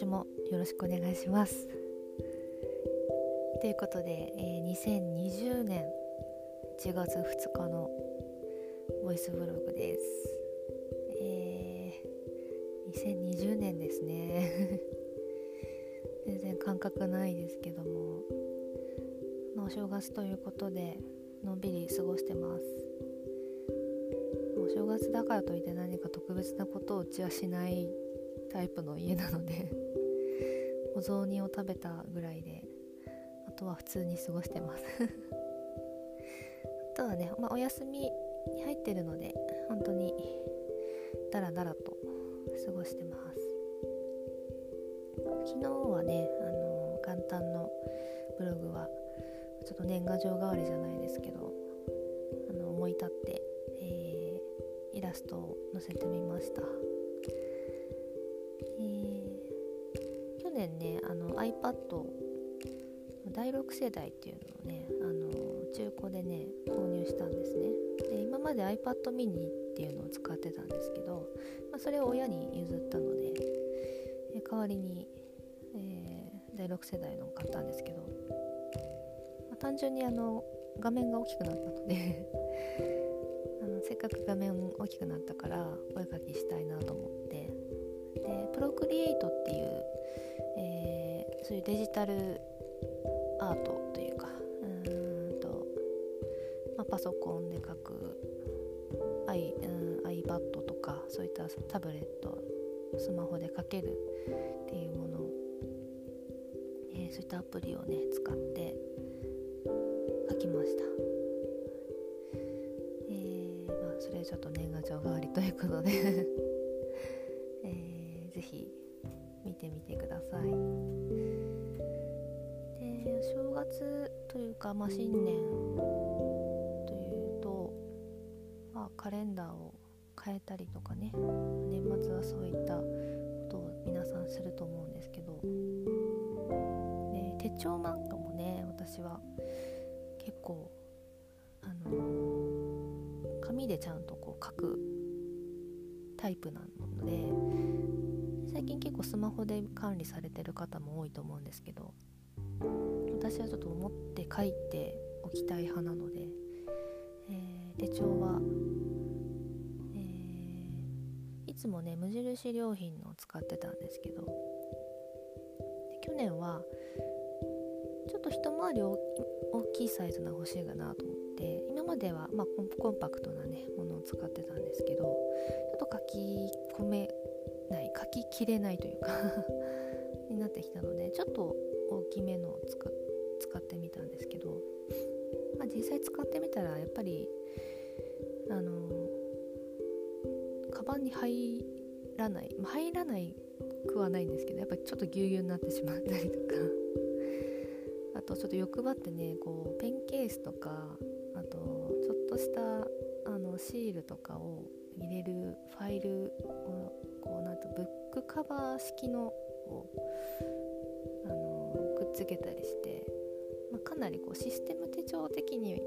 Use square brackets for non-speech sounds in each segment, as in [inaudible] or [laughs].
年もよろしくお願いします。ということで、えー、2020年1月2日のボイスブログです、えー、2020年ですね。[laughs] 全然感覚ないですけども、まあ、お正月ということでのんびり過ごしてます。お正月だからといって何か特別なことをうちはしないタイプの家なので [laughs] お雑煮を食べたぐらいであとは普通に過ごしてます。[laughs] あとはね、まあ、お休みに入ってるので本当にダラダラと過ごしてます。昨日はねあの元旦のブログはちょっと年賀状代わりじゃないですけどあの思い立って、えー、イラストを載せてみました、iPad 第6世代っていうのをねあの中古でね購入したんですね。で今まで iPad mini っていうのを使ってたんですけど、まあ、それを親に譲ったので代わりに、えー、第6世代のを買ったんですけどま単純にあの画面が大きくなったので [laughs] あのせっかく画面大きくなったからお絵かきしたいなと思って。でプロクリエイトっていう、そういうデジタルアートというかうんと、まあ、パソコンで描く i、うん、iPad とかそういったタブレットスマホで描けるっていうもの、えー、そういったアプリをね使って書きました。えー、まあそれちょっと年賀状代わりということで [laughs] えー、ぜひ見てみてください。正月というか、まあ、新年というと、まあ、カレンダーを変えたりとかね年末はそういったことを皆さんすると思うんですけど、ね、手帳漫画もね私は結構あの、紙でちゃんとこう書くタイプなので最近結構スマホで管理されてる方も多いと思うんですけど私はちょっと思って書いておきたい派なので、えー、手帳は、えー、いつもね無印良品のを使ってたんですけど去年はちょっと一回り大きいサイズの欲しいかなと思って今までは、まあ、コンパクトなねものを使ってたんですけどちょっと書き込めない書ききれないというか [laughs] になってきたのでちょっと大きめのを作っ使ってみたんですけど、まあ、実際使ってみたらやっぱりあのカバンに入らない、入らないくはないんですけどやっぱりちょっとぎゅうぎゅうになってしまったりとかあとちょっと欲張ってねこうペンケースとかあとちょっとしたあのシールとかを入れるファイルをこうなんとブックカバー式のをあのくっつけたりして、まあ、かなりこうシステム手帳的に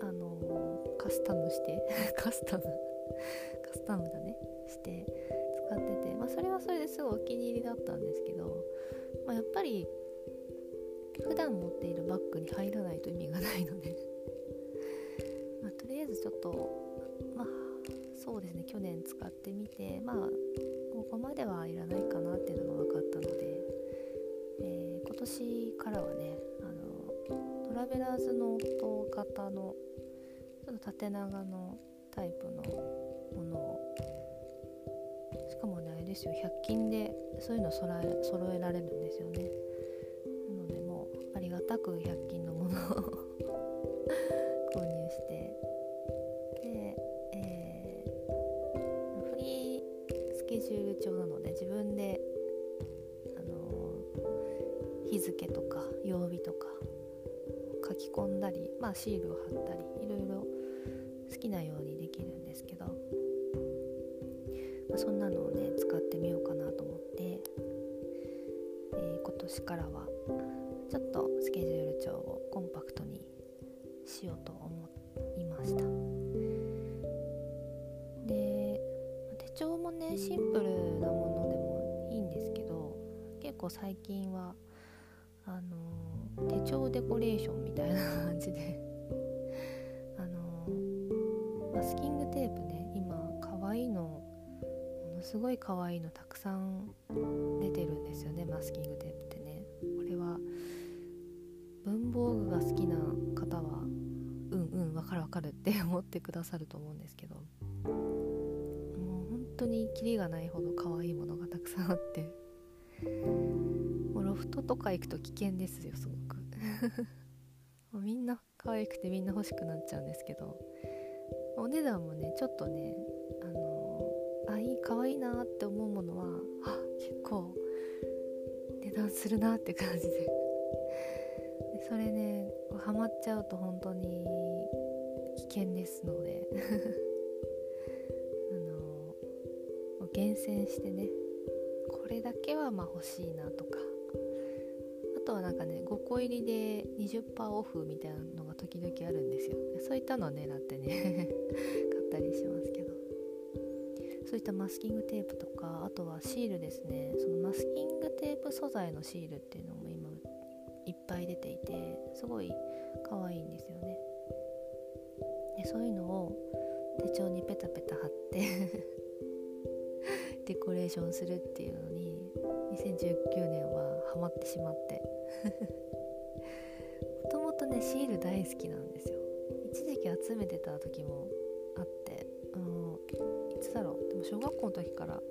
あのカスタムして [laughs] カスタム [laughs] カスタムだね。して使ってて、まあ、それはそれですごいお気に入りだったんですけど、まあ、やっぱり普段持っているバッグに入らないと意味がないので。[laughs] まあ、とりあえずちょっとまあそうですね去年使ってみてまあここまではいらないかなっていうのが分かったので、えー、今年からはねトラベラーズノート型のちょっと縦長のタイプのものを。しかもねあれですよ100均でそういうの揃え揃えられるんですよね。なのでもうありがたく100均のものを [laughs] 購入して。で、えー、フリースケジュール帳なので自分で、あのー、日付とか曜日とか書き込んだり、まあ、シールを貼ったりいろいろ好きなようにできるんですけど、まあ、そんなのをね使ってみようかなと思って、えー、今年からはちょっとスケジュール帳をコンパクトにしようと思いました。で手帳もねシンプルなものでもいいんですけど結構最近はあの手帳デコレーションみたいな感じで。あのマスキングテープね今可愛いのものすごい可愛いのたくさん出てるんですよねマスキングテープってね。これは文房具が好きな方はうんうんわかるわかるって思ってくださると思うんですけど。もう本当にキリがないほど可愛いものがたくさんあって。トとか行くと危険ですよすごく。[laughs] みんな可愛くてみんな欲しくなっちゃうんですけど。お値段もねちょっとねあのー、あいい可愛いなって思うものはあ結構値段するなって感じで。でそれねハマっちゃうと本当に危険ですので。[laughs] あのー、厳選してねこれだけはまあ欲しいなとか。とはなんかね5個入りで20%オフみたいなのが時々あるんですよ。そういったのを狙ってね [laughs] 買ったりしますけど。そういったマスキングテープとかあとはシールですね。そのマスキングテープ素材のシールっていうのも今いっぱい出ていてすごい可愛いんですよね。でそういうのを手帳にペタペタ貼って [laughs] デコレーションするっていうのに2019年はってしまって。[laughs] もともとねシール大好きなんですよ。一時期集めてた時もあって。あのいつだろう。でも小学校の時から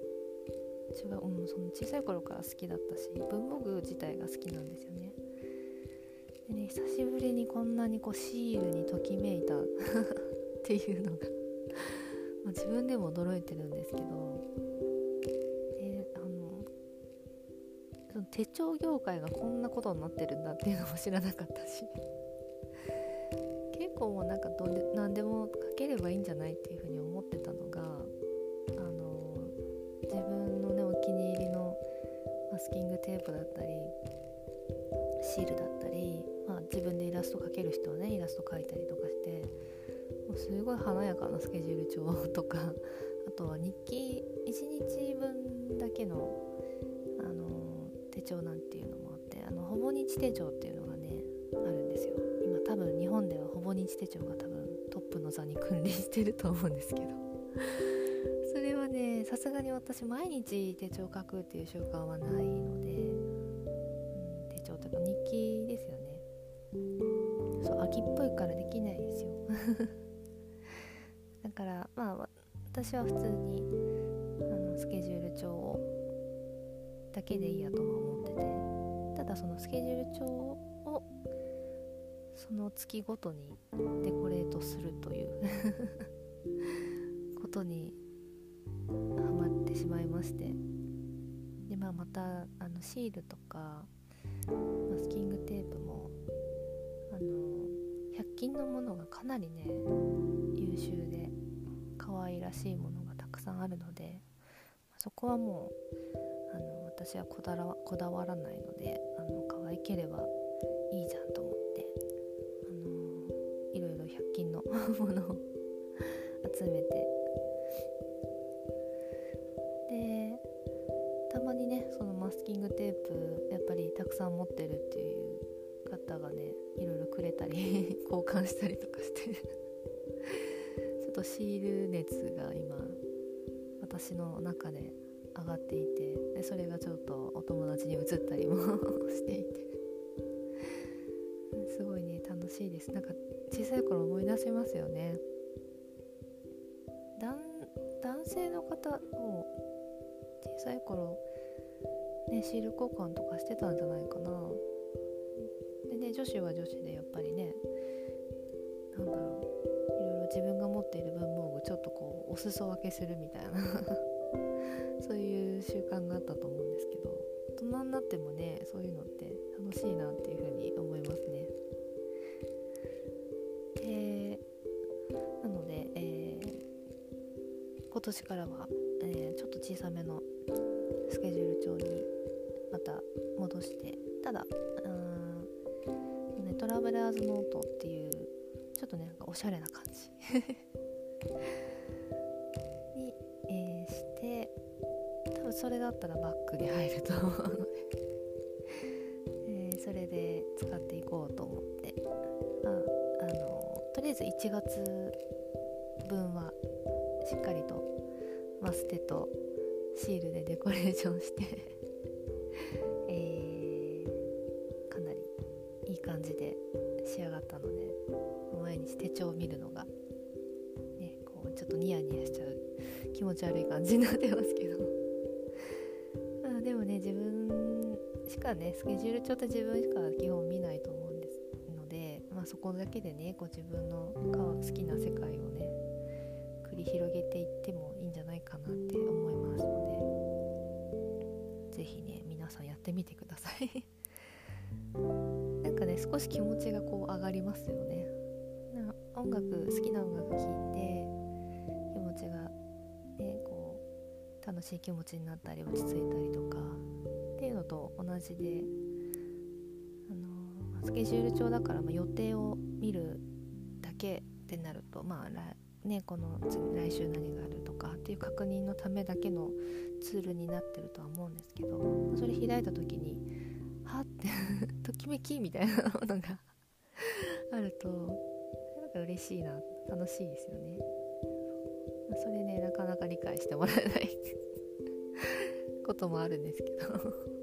違う、うん、その小さい頃から好きだったし文房具自体が好きなんですよね。でね久しぶりにこんなにこうシールにときめいた [laughs] っていうのがま自分でも驚いてるんですけど手帳業界がこんなことになってるんだっていうのも知らなかったし。[laughs] 結構もうなんかどで何でも書ければいいんじゃないっていうふうに思ってたのがあの自分のねお気に入りのマスキングテープだったりシールだったり、まあ、自分でイラスト描ける人はねイラスト描いたりとかしてもうすごい華やかなスケジュール帳とかあとは日記1日分だけの手帳なんていうのもあってあのほぼ日手帳っていうのがねあるんですよ。今多分日本ではほぼ日手帳が多分トップの座に君臨してると思うんですけど。[laughs] それはねさすがに私毎日手帳書くっていう習慣はないので、うん、手帳というか日記ですよね。そう秋っぽいからできないですよ。[laughs] だからまあ私は普通にあのスケジュール帳をだけでいいやと思ってただそのスケジュール帳をその月ごとにデコレートするということにハマってしまいまして。で、まあ、またあのシールとかマスキングテープもあの100均のものがかなりね優秀で可愛らしいものがたくさんあるのでそこはもう私はこだわこだわらないのであの可愛ければいいじゃんと思って、あのー、いろいろ100均のものを [laughs] 集めて。でたまにねそのマスキングテープやっぱりたくさん持ってるっていう方がねいろいろくれたり [laughs] 交換したりとかして [laughs] ちょっとシール熱が今私の中で上がっていてでそれがちょっとお友達に移ったりも [laughs] していて。[laughs] すごいね楽しいです。なんか小さい頃思い出しますよね。男性の方も小さい頃ねシール交換とかしてたんじゃないかな。でね女子は女子でやっぱりねなんだろういろいろ自分が持っている文房具ちょっとこうお裾分けするみたいな。いう習慣があったと思うんですけど大人になってもねそういうのって楽しいなっていうふうに思いますね。でなので、えー、今年からは、えー、ちょっと小さめのスケジュール帳にまた戻してただうん、ね、トラベラーズノートっていうちょっとねなんかおしゃれな感じそれだったらバッグに入ると思う。の [laughs] でそれで使っていこうと思って。ああのとりあえず1月分はしっかりとマステとシールでデコレーションして。[laughs] えー、かなりいい感じで仕上がったので毎日手帳を見るのが、ね、こうちょっとニヤニヤしちゃう気持ち悪い感じになってますけど。ねスケジュール帳って自分しか基本見ないと思うんですので、まあ、そこだけでねこ自分の好きな世界をね繰り広げていってもいいんじゃないかなって思いますので是非ね皆さんやってみてください。[laughs] なんかね少し気持ちがこう上がりますよね。音楽好きな音楽聴いて気持ちがねこう楽しい気持ちになったり落ち着いたりとか。と同じであのスケジュール帳だから、まあ、予定を見るだけってなるとまあねこの来週何があるとかっていう確認のためだけのツールになってるとは思うんですけどそれ開いた時にはって [laughs] ときめきみたいなものが [laughs] あるとなんか嬉しいな楽しいですよね。それねなかなか理解してもらえない [laughs] こともあるんですけど。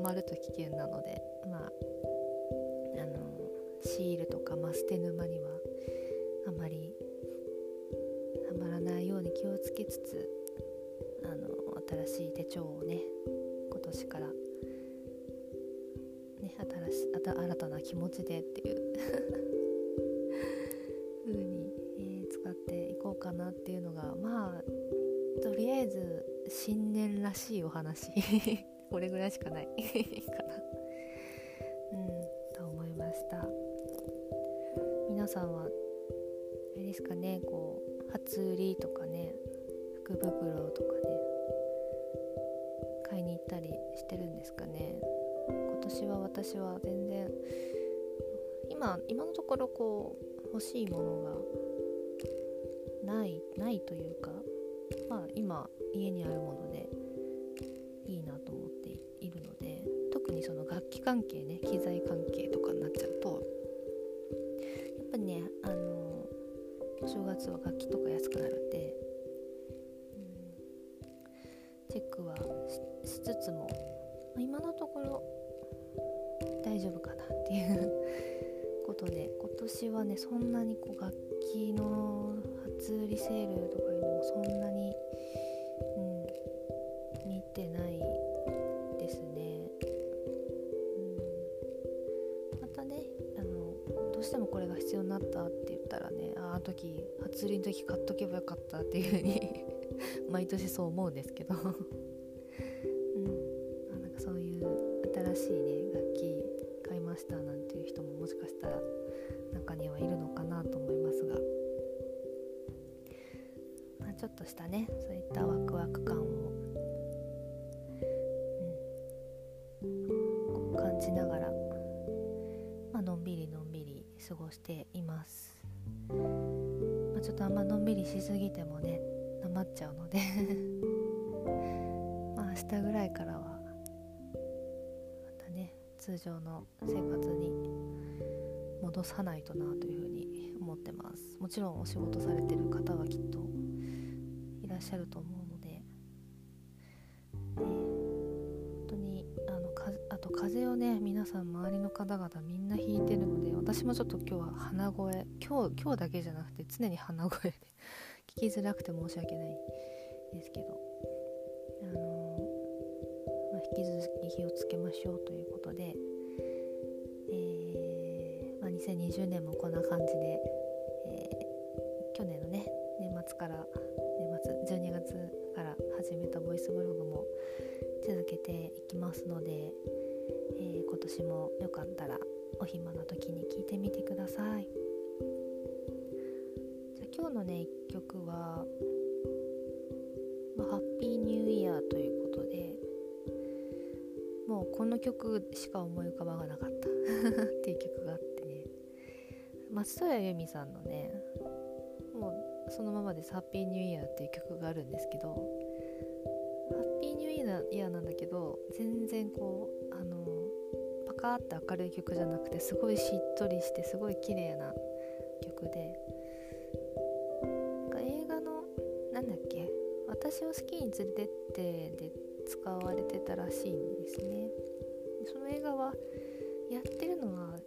ねほんとハマると危険なのでまああの、シールとかマステ沼にはあまりハマらないように気をつけつつあの新しい手帳をね今年からね新し新たな気持ちでっていう [laughs] 風に、えー、使っていこうかなっていうのがまあとりあえず新年らしいお話。これぐらいしかない。[laughs] かな。うんと思いました。皆さんはあれですかねこう初売りとかね福袋とかね買いに行ったりしてるんですかね。今年は私は全然今今のところこう欲しいものがないないというかまあ今家にあるもので関係ね機材関係とかになっちゃうとやっぱねあのお正月は楽器とか安くなるんで、うん、チェックはしつつも、まあ、今のところ大丈夫かなっていう [laughs] ことで今年はねそんなにこう楽器の初売りセールとかいうのもそんなに、初売りの時買っとけばよかったっていう風に [laughs] 毎年そう思うんですけど。うん。あなんかそういう新しいね楽器買いましたなんていう人ももしかしたら中にはいるのかなと思いますが。まちょっとしたねそういったワクワク感を、うん、感じながら、のんびりのんびり過ごしています、ちょっとあんまのんびりしすぎてもねなまっちゃうので。[laughs] まあ明日ぐらいからはまたね通常の生活に戻さないとなというふうに思ってます。もちろんお仕事されてる方はきっといらっしゃると思うので、ね、本当にあのかあと風邪をね皆さん周りの方々みんな私もちょっと今日は鼻声。今日今日だけじゃなくて常に鼻声で。聞きづらくて申し訳ないですけど。あのまあ、引き続き気をつけましょうということで、えーまあ、2020年もこんな感じで、えー、去年のね年末から月12月から始めたボイスブログも続けていきますので、えー、今年もよかったらお暇な時に聞いてみてください。じゃ今日のね1曲は、まあ、ハッピーニューイヤーということでもうこの曲しか思い浮かばなかった。[laughs] っていう曲があってね。松任谷由実さんのねもうそのままです「ハッピーニューイヤー」っていう曲があるんですけどハッピーニューイヤーなんだけど全然こうカーって明るい曲じゃなくてすごいしっとりしてすごい綺麗な曲で。なんか映画のなんだっけ「私をスキーに連れてって」で使われてたらしいんですね。その映画はやってるのは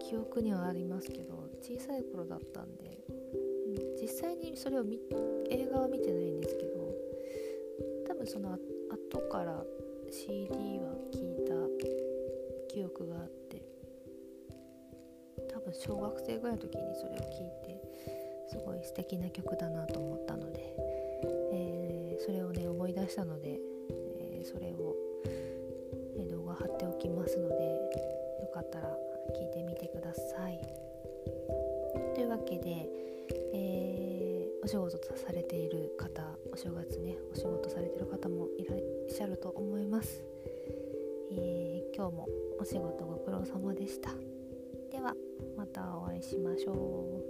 記憶にはありますけど小さい頃だったんで、実際にそれを映画は見てないんですけど多分その後から CD は聞いた記憶があって多分小学生ぐらいの時にそれを聞いてすごい素敵な曲だなと思ったので、えー、それをね思い出したので、えー、それを、ね、動画貼っておきますのでよかったら聞いてみてください。というわけで、えー、お仕事されている方お正月ねお仕事されてる方もいらっしゃると思います、えー、今日もお仕事ご苦労様でした。ではまたお会いしましょう。